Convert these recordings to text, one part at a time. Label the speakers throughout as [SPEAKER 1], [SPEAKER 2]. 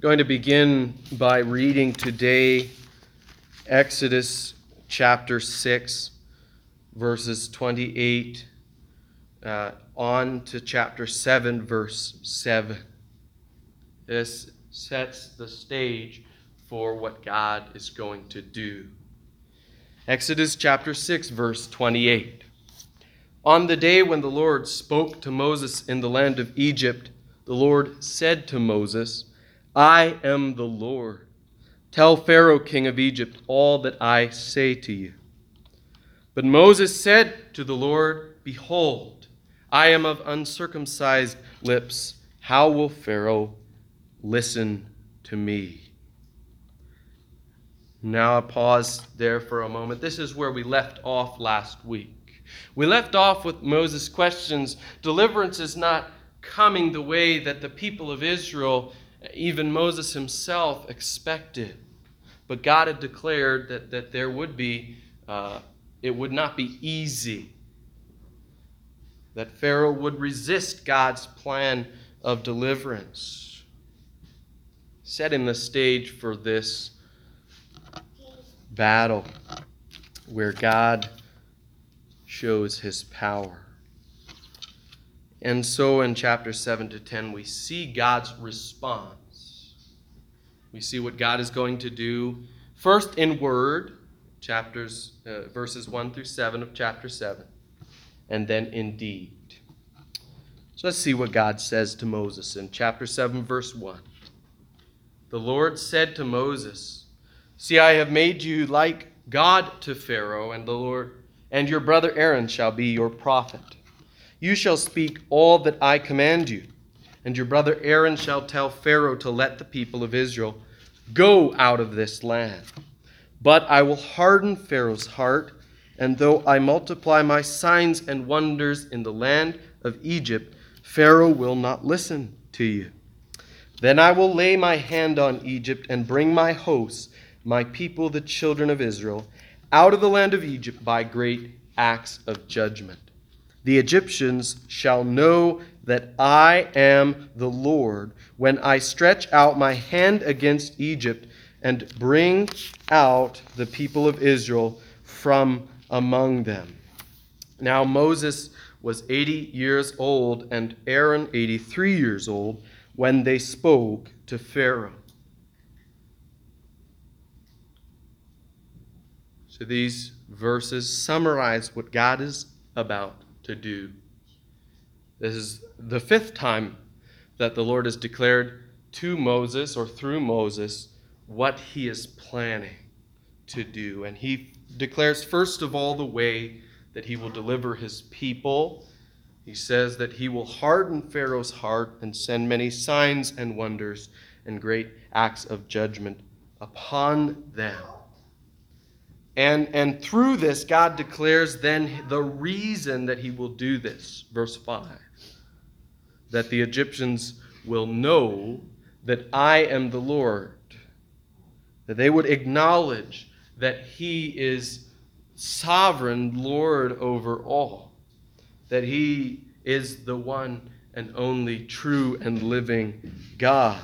[SPEAKER 1] going to begin by reading today Exodus chapter 6, verses 28 uh, on to chapter 7, verse 7. This sets the stage for what God is going to do. Exodus chapter 6, verse 28. On the day when the Lord spoke to Moses in the land of Egypt, the Lord said to Moses, I am the Lord. Tell Pharaoh, king of Egypt, all that I say to you. But Moses said to the Lord, Behold, I am of uncircumcised lips. How will Pharaoh listen to me? Now, I pause there for a moment. This is where we left off last week. We left off with Moses' questions. Deliverance is not coming the way that the people of Israel even Moses himself expected. But God had declared that, that there would be, uh, it would not be easy. That Pharaoh would resist God's plan of deliverance. Setting the stage for this battle where God shows his power. And so in chapter 7 to 10, we see God's response. We see what God is going to do first in word, chapters, uh, verses 1 through 7 of chapter 7, and then in deed. So let's see what God says to Moses in chapter 7, verse 1. The Lord said to Moses, See, I have made you like God to Pharaoh, and the Lord, and your brother Aaron shall be your prophet. You shall speak all that I command you, and your brother Aaron shall tell Pharaoh to let the people of Israel go out of this land. But I will harden Pharaoh's heart, and though I multiply my signs and wonders in the land of Egypt, Pharaoh will not listen to you. Then I will lay my hand on Egypt and bring my hosts, my people, the children of Israel, out of the land of Egypt by great acts of judgment the Egyptians shall know that I am the Lord when I stretch out my hand against Egypt and bring out the people of Israel from among them. Now Moses was 80 years old and Aaron 83 years old when they spoke to Pharaoh. So these verses summarize what God is about to do. This is the fifth time that the Lord has declared to Moses or through Moses what he is planning to do. And he declares, first of all, the way that he will deliver his people. He says that he will harden Pharaoh's heart and send many signs and wonders and great acts of judgment upon them. And, and through this, God declares then the reason that he will do this. Verse 5 that the Egyptians will know that I am the Lord, that they would acknowledge that he is sovereign Lord over all, that he is the one and only true and living God.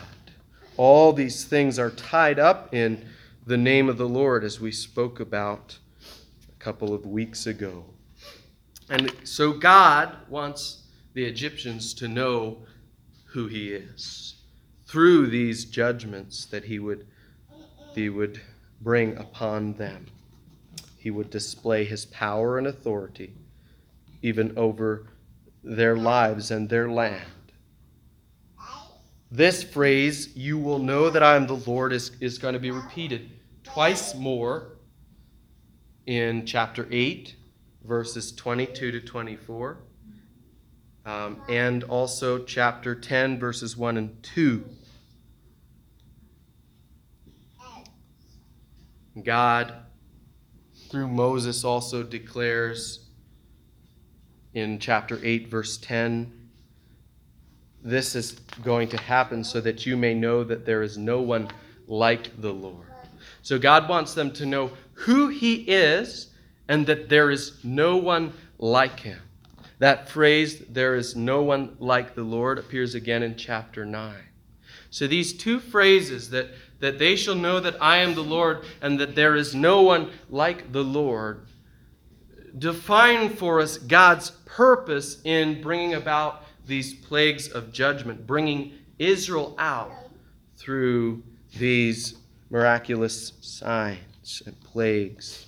[SPEAKER 1] All these things are tied up in the name of the Lord, as we spoke about a couple of weeks ago. And so God wants the Egyptians to know who He is through these judgments that He would, he would bring upon them. He would display His power and authority even over their lives and their land. This phrase, you will know that I am the Lord, is, is going to be repeated twice more in chapter 8, verses 22 to 24, um, and also chapter 10, verses 1 and 2. God, through Moses, also declares in chapter 8, verse 10 this is going to happen so that you may know that there is no one like the Lord. So God wants them to know who He is and that there is no one like Him. That phrase, there is no one like the Lord, appears again in chapter 9. So these two phrases that, that they shall know that I am the Lord and that there is no one like the Lord define for us God's purpose in bringing about these plagues of judgment, bringing Israel out through these miraculous signs and plagues.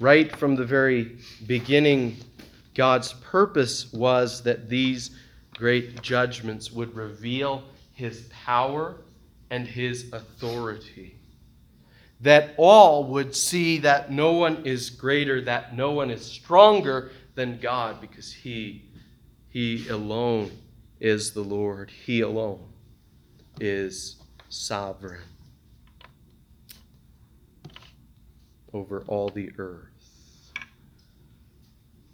[SPEAKER 1] Right from the very beginning, God's purpose was that these great judgments would reveal his power and his authority that all would see that no one is greater, that no one is stronger than God because he he alone is the Lord. He alone is sovereign over all the earth.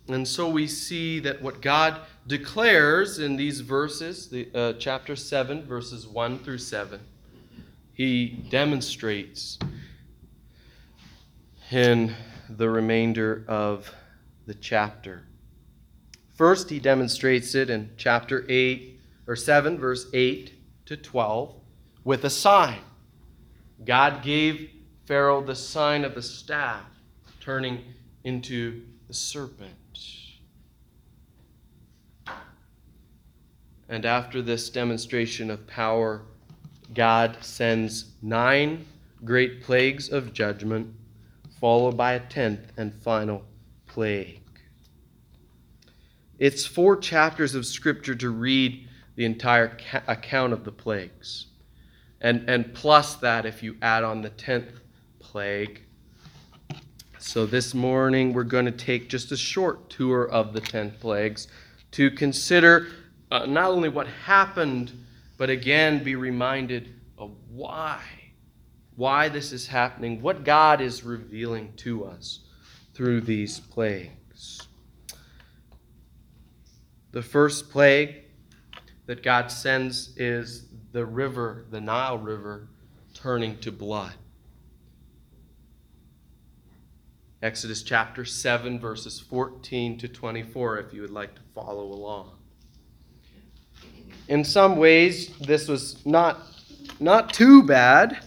[SPEAKER 1] And so we see that what God declares in these verses, the, uh, chapter 7, verses 1 through 7, he demonstrates in the remainder of the chapter. First, he demonstrates it in chapter 8 or 7, verse 8 to 12, with a sign. God gave Pharaoh the sign of the staff turning into the serpent. And after this demonstration of power, God sends nine great plagues of judgment followed by a tenth and final plague. It's four chapters of Scripture to read the entire ca- account of the plagues. And, and plus that, if you add on the tenth plague. So this morning, we're going to take just a short tour of the ten plagues to consider uh, not only what happened, but again be reminded of why why this is happening, what God is revealing to us through these plagues. The first plague that God sends is the river, the Nile River, turning to blood. Exodus chapter 7, verses 14 to 24, if you would like to follow along. In some ways, this was not, not too bad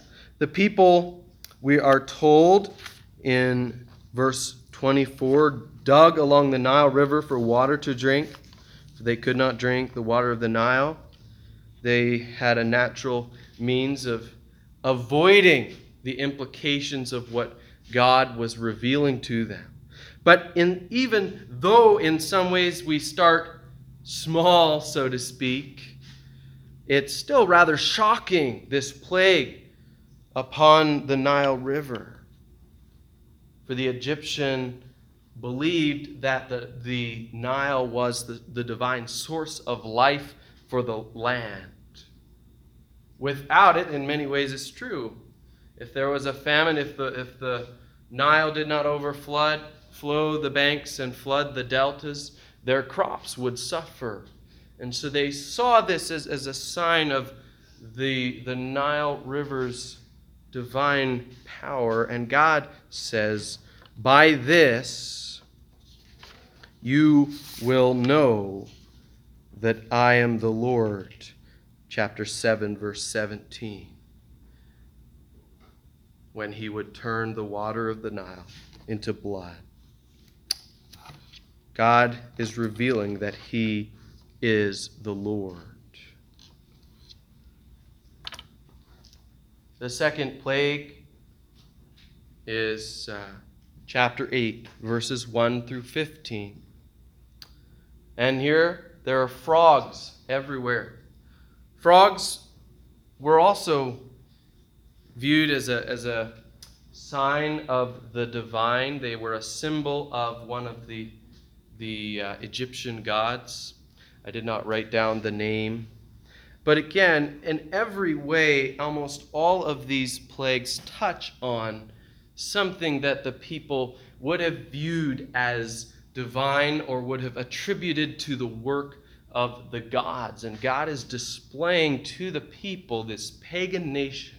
[SPEAKER 1] the people, we are told in verse 24, dug along the Nile River for water to drink, they could not drink the water of the Nile. They had a natural means of avoiding the implications of what God was revealing to them. But in, even though in some ways we start small, so to speak, it's still rather shocking, this plague upon the Nile River. For the Egyptian believed that the, the Nile was the, the divine source of life for the land. Without it, in many ways, it's true. If there was a famine, if the, if the Nile did not overflood, flow the banks and flood the deltas, their crops would suffer. And so they saw this as, as a sign of the, the Nile River's divine power. And God says, By this you will know that I am the Lord. Chapter 7, verse 17. When he would turn the water of the Nile into blood. God is revealing that he is the Lord. The second plague is uh, chapter 8, verses 1 through 15. And here there are frogs everywhere. Frogs were also viewed as a, as a sign of the divine. They were a symbol of one of the, the uh, Egyptian gods. I did not write down the name but again, in every way, almost all of these plagues touch on something that the people would have viewed as divine or would have attributed to the work of the gods. And God is displaying to the people, this pagan nation,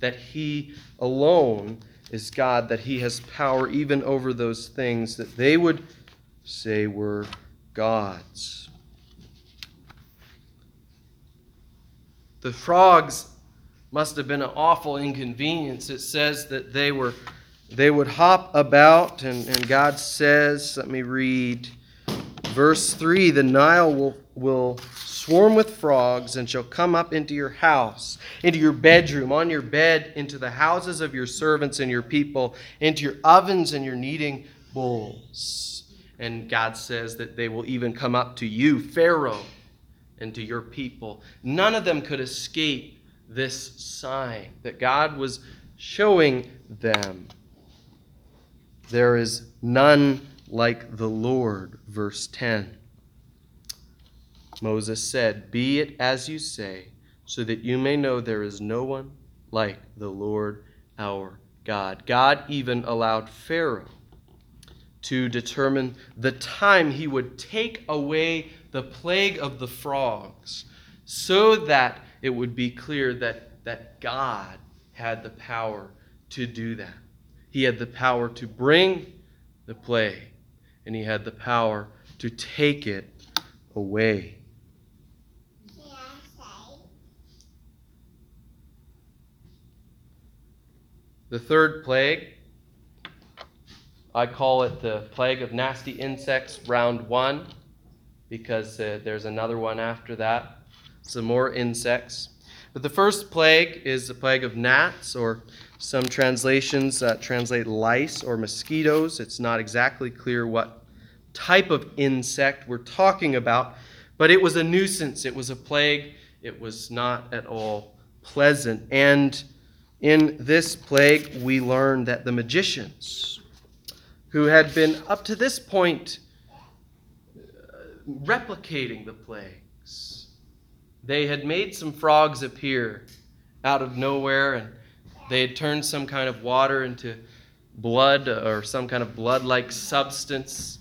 [SPEAKER 1] that He alone is God, that He has power even over those things that they would say were gods. The frogs must have been an awful inconvenience. It says that they were they would hop about and, and God says, let me read verse 3 the Nile will, will swarm with frogs and shall come up into your house, into your bedroom, on your bed, into the houses of your servants and your people, into your ovens and your kneading bowls. And God says that they will even come up to you, Pharaoh, and to your people. None of them could escape this sign that God was showing them. There is none like the Lord. Verse 10. Moses said, Be it as you say, so that you may know there is no one like the Lord our God. God even allowed Pharaoh to determine the time he would take away the plague of the frogs so that it would be clear that, that God had the power to do that. He had the power to bring the plague, and he had the power to take it away. The third plague, I call it the plague of nasty insects, round one, because uh, there's another one after that. Some more insects. But the first plague is the plague of gnats, or some translations uh, translate lice or mosquitoes. It's not exactly clear what type of insect we're talking about, but it was a nuisance. It was a plague. It was not at all pleasant. And in this plague, we learn that the magicians, who had been up to this point uh, replicating the plagues, they had made some frogs appear out of nowhere, and they had turned some kind of water into blood or some kind of blood like substance.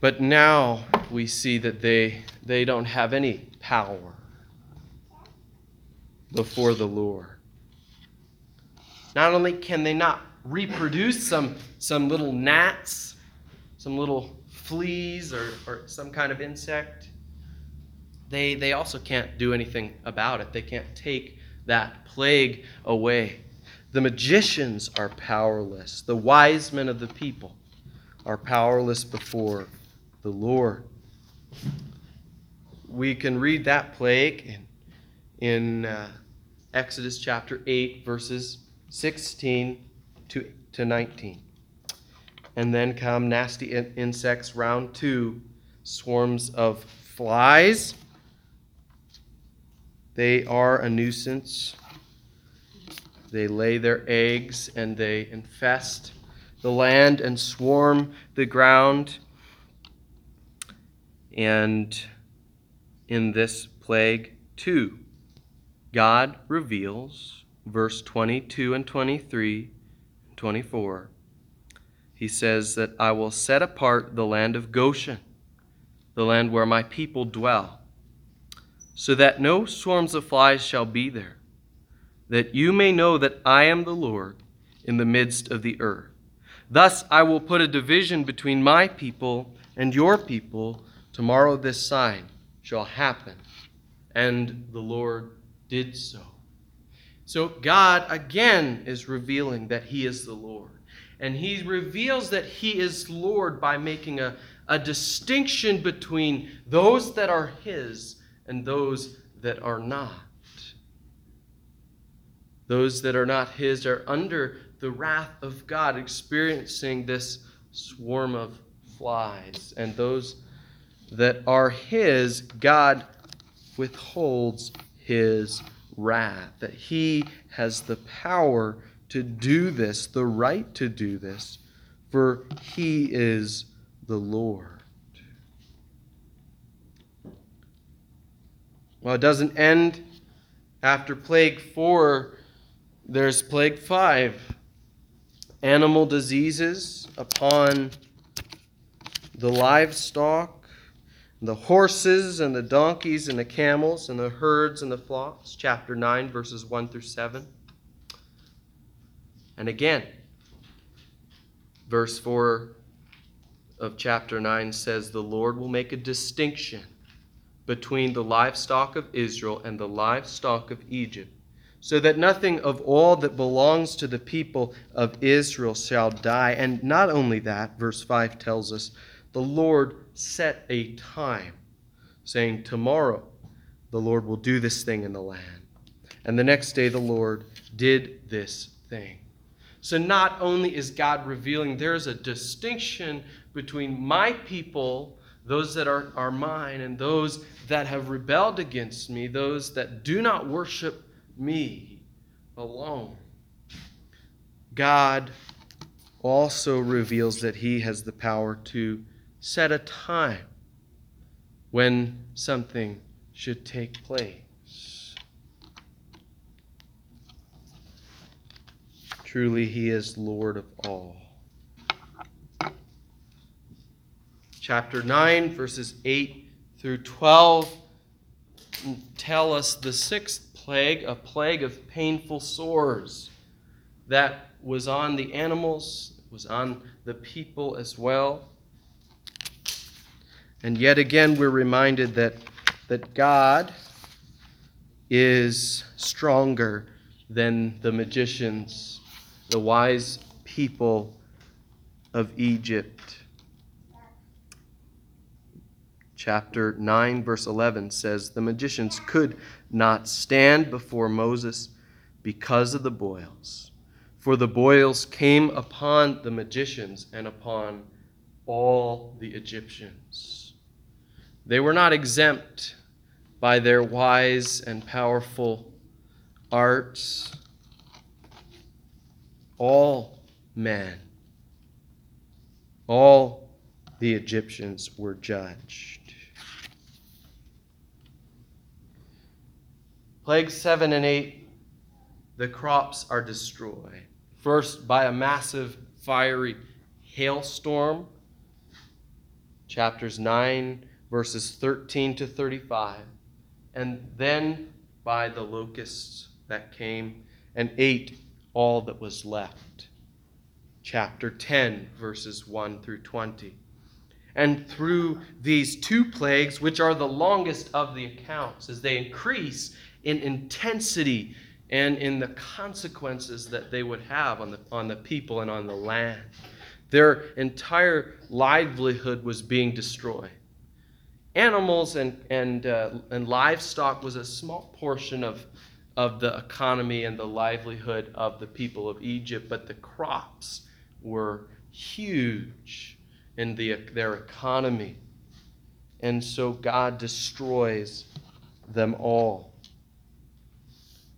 [SPEAKER 1] But now we see that they, they don't have any power before the Lord. Not only can they not reproduce some, some little gnats, some little fleas, or, or some kind of insect, they, they also can't do anything about it. They can't take that plague away. The magicians are powerless. The wise men of the people are powerless before the Lord. We can read that plague in, in uh, Exodus chapter 8, verses 16 to, to 19. And then come nasty in- insects, round two, swarms of flies. They are a nuisance. They lay their eggs and they infest the land and swarm the ground. And in this plague, too, God reveals verse 22 and 23 and 24, he says that I will set apart the land of Goshen, the land where my people dwell, so that no swarms of flies shall be there, that you may know that I am the Lord in the midst of the earth. Thus I will put a division between my people and your people. Tomorrow this sign shall happen. And the Lord did so. So God again is revealing that He is the Lord. And He reveals that He is Lord by making a, a distinction between those that are His and those that are not. Those that are not His are under the wrath of God, experiencing this swarm of flies. And those that are His, God withholds His wrath, that he has the power to do this, the right to do this, for he is the Lord. Well, it doesn't end after plague four, there's plague five. Animal diseases upon the livestock the horses and the donkeys and the camels and the herds and the flocks, chapter 9, verses 1 through 7. And again, verse 4 of chapter 9 says, The Lord will make a distinction between the livestock of Israel and the livestock of Egypt, so that nothing of all that belongs to the people of Israel shall die. And not only that, verse 5 tells us, the Lord set a time, saying, Tomorrow the Lord will do this thing in the land. And the next day the Lord did this thing. So not only is God revealing there's a distinction between my people, those that are, are mine, and those that have rebelled against me, those that do not worship me alone. God also reveals that He has the power to set a time when something should take place. Truly, He is Lord of all. Chapter 9, verses 8 through 12 tell us the sixth plague, a plague of painful sores that was on the animals, was on the people as well. And yet again, we're reminded that, that God is stronger than the magicians, the wise people of Egypt. Chapter 9, verse 11 says The magicians could not stand before Moses because of the boils. For the boils came upon the magicians and upon all the Egyptians. They were not exempt by their wise and powerful arts. All men, all the Egyptians were judged. Plague 7 and 8, the crops are destroyed. First, by a massive fiery hailstorm. Chapters 9 verses 13 to 35, and then by the locusts that came and ate all that was left. Chapter 10, verses 1 through 20. And through these two plagues, which are the longest of the accounts, as they increase in intensity and in the consequences that they would have on the, on the people and on the land, their entire livelihood was being destroyed animals and, and, uh, and livestock was a small portion of, of the economy and the livelihood of the people of Egypt, but the crops were huge in the, their economy. And so God destroys them all.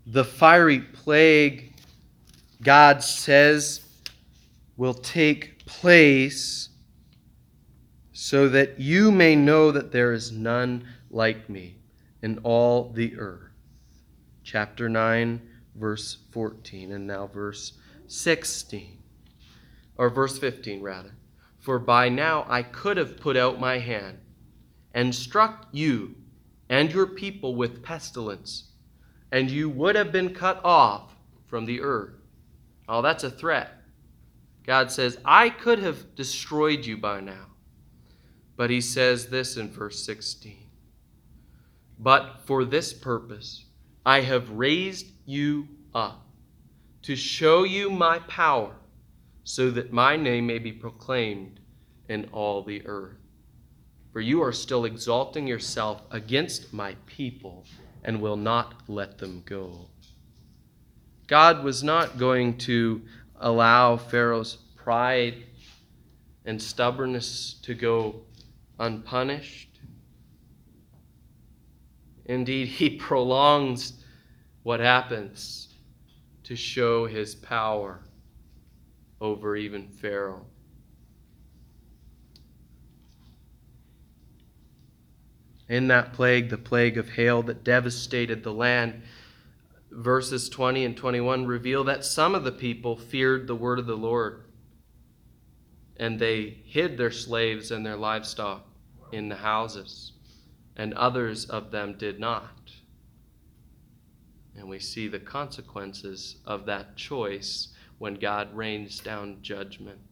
[SPEAKER 1] The fiery plague, God says, will take place so that you may know that there is none like me in all the earth. Chapter 9, verse 14, and now verse 16, or verse 15, rather. For by now I could have put out my hand and struck you and your people with pestilence, and you would have been cut off from the earth. Oh, that's a threat. God says, I could have destroyed you by now. But he says this in verse 16 But for this purpose I have raised you up to show you my power, so that my name may be proclaimed in all the earth. For you are still exalting yourself against my people and will not let them go. God was not going to allow Pharaoh's pride and stubbornness to go unpunished. Indeed, he prolongs what happens to show his power over even Pharaoh. In that plague, the plague of hail that devastated the land, verses 20 and 21 reveal that some of the people feared the word of the Lord and they hid their slaves and their livestock in the houses, and others of them did not. And we see the consequences of that choice when God rains down judgment.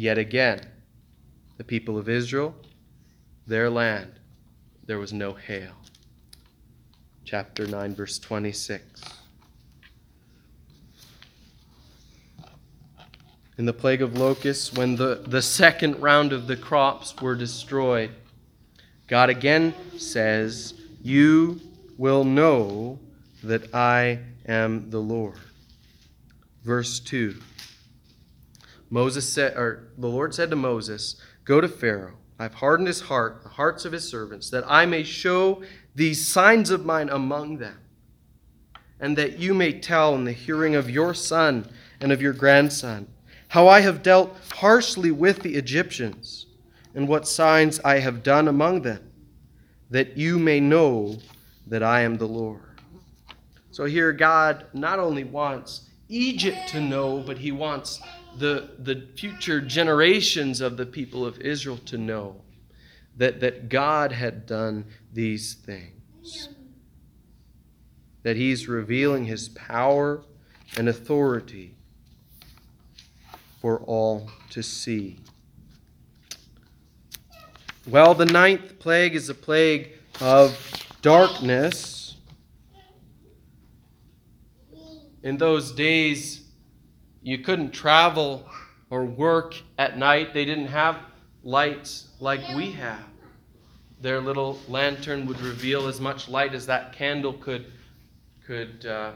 [SPEAKER 1] Yet again, the people of Israel, their land, there was no hail. Chapter 9, verse 26. In the plague of locusts, when the, the second round of the crops were destroyed, God again says, You will know that I am the Lord. Verse 2. Moses said, or the Lord said to Moses, Go to Pharaoh. I've hardened his heart, the hearts of his servants, that I may show these signs of mine among them, and that you may tell in the hearing of your son and of your grandson how I have dealt harshly with the Egyptians, and what signs I have done among them, that you may know that I am the Lord. So here, God not only wants Egypt to know, but he wants the, the future generations of the people of Israel to know that, that God had done these things. That he's revealing his power and authority for all to see. Well, the ninth plague is a plague of darkness. In those days, you couldn't travel or work at night. They didn't have lights like we have. Their little lantern would reveal as much light as that candle could, could uh,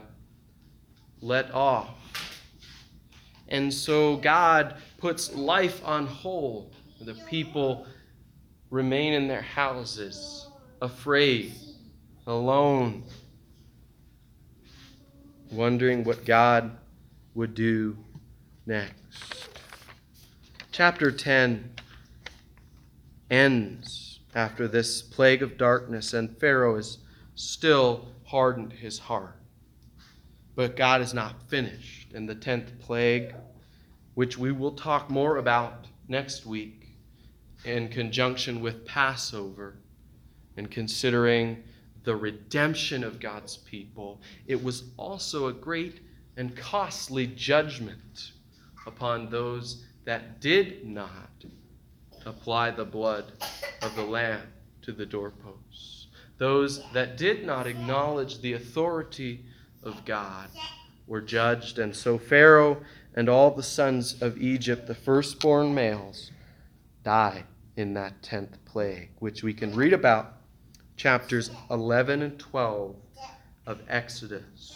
[SPEAKER 1] let off. And so God puts life on hold. The people remain in their houses, afraid, alone, wondering what God would do next. Chapter 10 ends after this plague of darkness, and Pharaoh has still hardened his heart. But God is not finished. And the tenth plague, which we will talk more about next week in conjunction with Passover and considering the redemption of God's people, it was also a great and costly judgment upon those that did not apply the blood of the Lamb to the doorposts, those that did not acknowledge the authority of God were judged. And so Pharaoh and all the sons of Egypt, the firstborn males, died in that tenth plague, which we can read about chapters 11 and 12 of Exodus.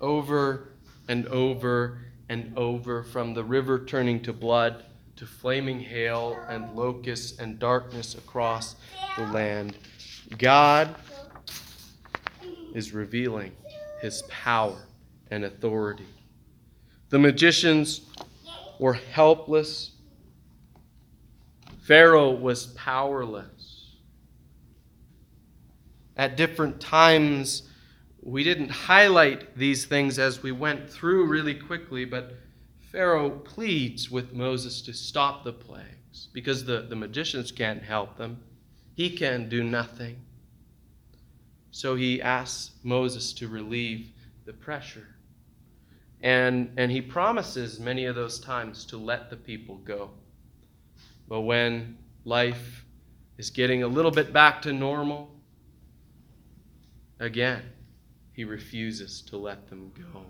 [SPEAKER 1] Over and over and over from the river turning to blood to flaming hail and locusts and darkness across the land. God is revealing his power and authority. The magicians were helpless. Pharaoh was powerless. At different times, we didn't highlight these things as we went through really quickly, but Pharaoh pleads with Moses to stop the plagues because the, the magicians can't help them. He can do nothing. So he asks Moses to relieve the pressure. And, and he promises many of those times to let the people go. But when life is getting a little bit back to normal, again, he refuses to let them go.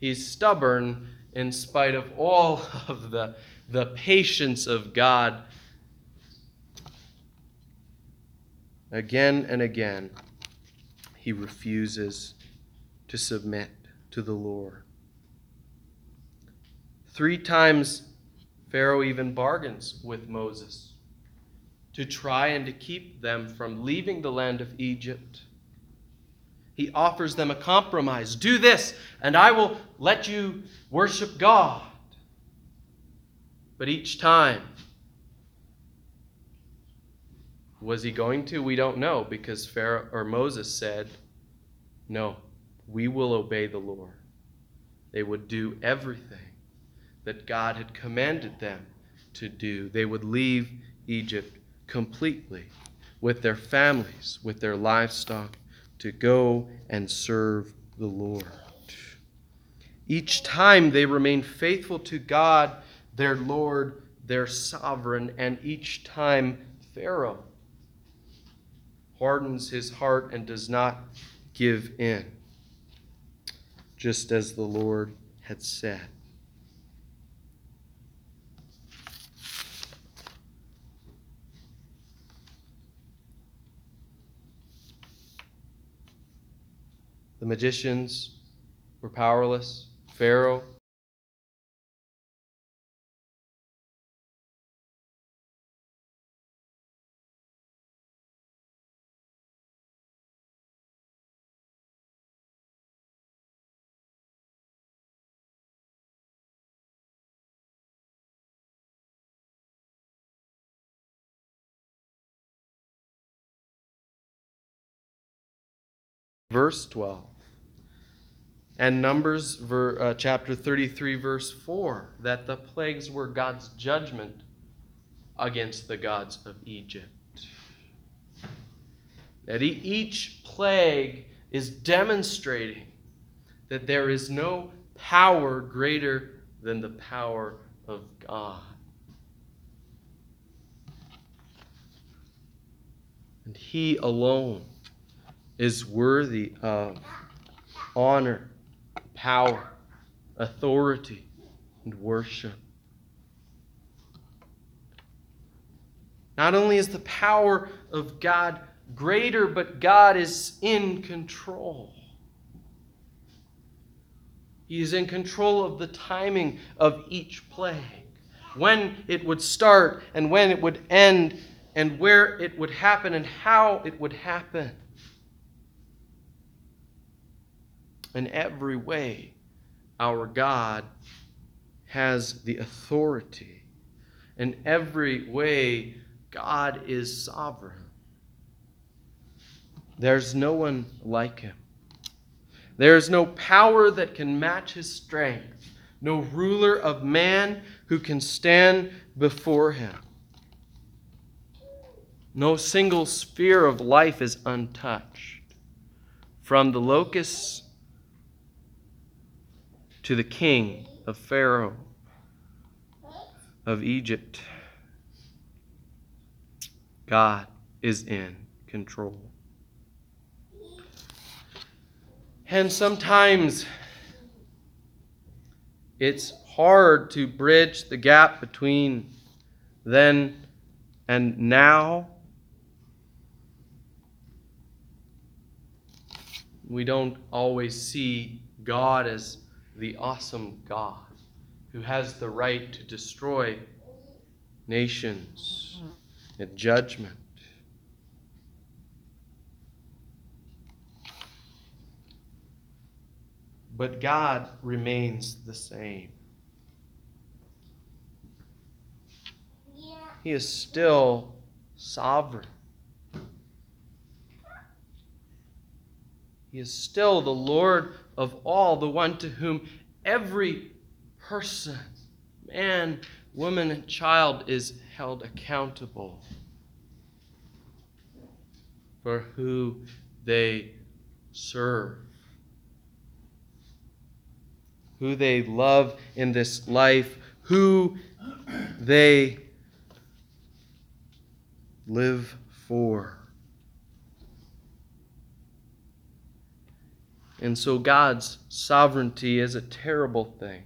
[SPEAKER 1] He's stubborn in spite of all of the, the patience of God. Again and again, he refuses to submit to the Lord. Three times, Pharaoh even bargains with Moses to try and to keep them from leaving the land of Egypt he offers them a compromise. Do this, and I will let you worship God. But each time, was he going to? We don't know because Pharaoh or Moses said, "No, we will obey the Lord." They would do everything that God had commanded them to do. They would leave Egypt completely. with their families, with their livestock, to go and serve the Lord. Each time they remain faithful to God, their Lord, their sovereign, and each time Pharaoh hardens his heart and does not give in, just as the Lord had said. The magicians were powerless. Pharaoh verse 12 and Numbers ver, uh, chapter 33, verse 4, that the plagues were God's judgment against the gods of Egypt. That each plague is demonstrating that there is no power greater than the power of God. And He alone is worthy of honor power, authority, and worship. Not only is the power of God greater, but God is in control. He is in control of the timing of each plague, when it would start and when it would end, and where it would happen and how it would happen. In every way, our God has the authority. In every way, God is sovereign. There's no one like him. There is no power that can match his strength, no ruler of man who can stand before him. No single sphere of life is untouched. From the locusts to the king of Pharaoh of Egypt. God is in control. And sometimes it's hard to bridge the gap between then and now. We don't always see God as the awesome God who has the right to destroy nations in judgment. But God remains the same. He is still sovereign. He is still the Lord of all, the one to whom every person, man, woman, and child, is held accountable. For who they serve, who they love in this life, who they live for. And so God's sovereignty is a terrible thing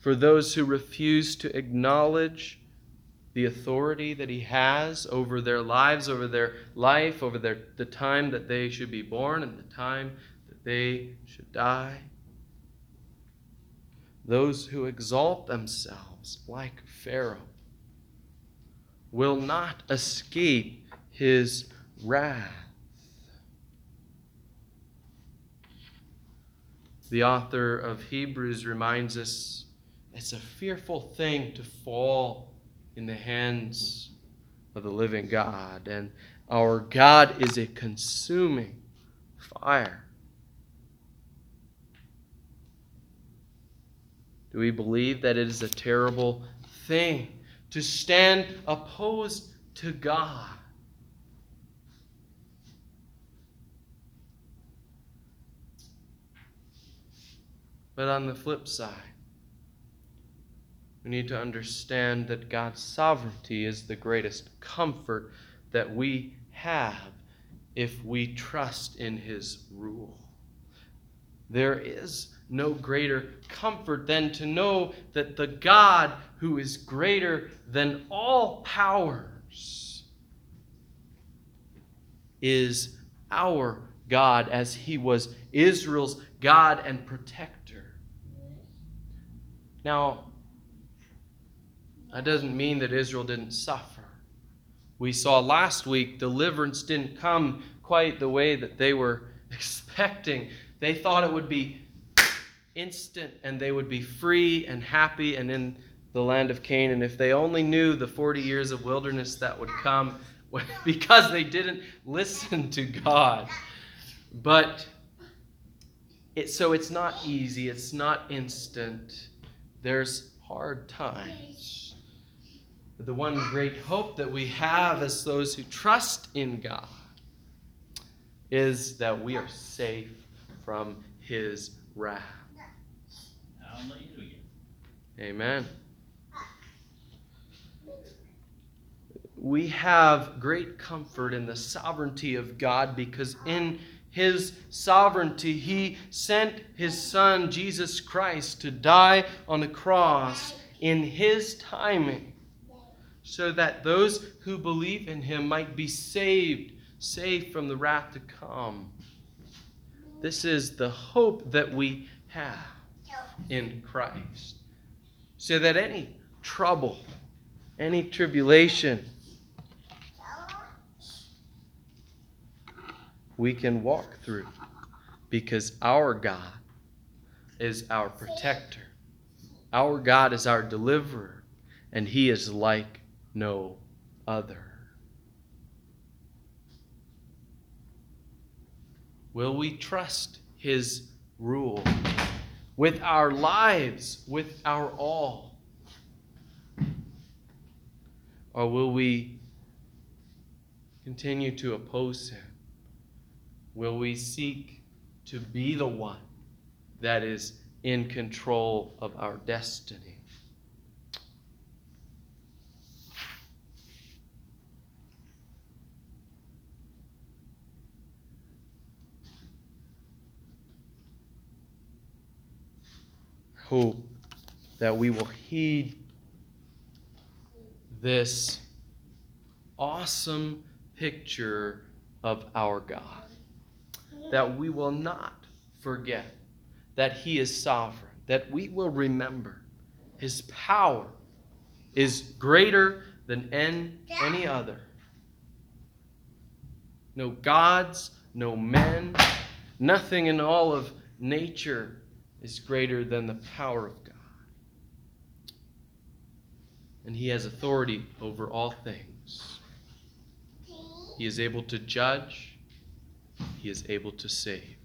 [SPEAKER 1] for those who refuse to acknowledge the authority that He has over their lives, over their life, over their, the time that they should be born and the time that they should die. Those who exalt themselves like Pharaoh will not escape His wrath. The author of Hebrews reminds us it's a fearful thing to fall in the hands of the living God. And our God is a consuming fire. Do we believe that it is a terrible thing to stand opposed to God But on the flip side, we need to understand that God's sovereignty is the greatest comfort that we have if we trust in His rule. There is no greater comfort than to know that the God who is greater than all powers is our God as he was Israel's God and protector. Now, that doesn't mean that Israel didn't suffer. We saw last week deliverance didn't come quite the way that they were expecting. They thought it would be instant and they would be free and happy and in the land of Canaan. If they only knew the 40 years of wilderness that would come because they didn't listen to God. But it, so it's not easy, it's not instant. There's hard times. But the one great hope that we have as those who trust in God is that we are safe from his wrath. Amen. We have great comfort in the sovereignty of God because in his sovereignty, he sent his son, Jesus Christ, to die on the cross in his timing so that those who believe in him might be saved, saved from the wrath to come. This is the hope that we have in Christ. So that any trouble, any tribulation, we can walk through because our God is our protector. Our God is our deliverer, and He is like no other. Will we trust His rule with our lives, with our all? Or will we continue to oppose Him? Will we seek to be the one that is in control of our destiny? Hope that we will heed this awesome picture of our God that we will not forget that He is sovereign, that we will remember His power is greater than any other. No gods, no men, nothing in all of nature is greater than the power of God. And He has authority over all things. He is able to judge he is able to save.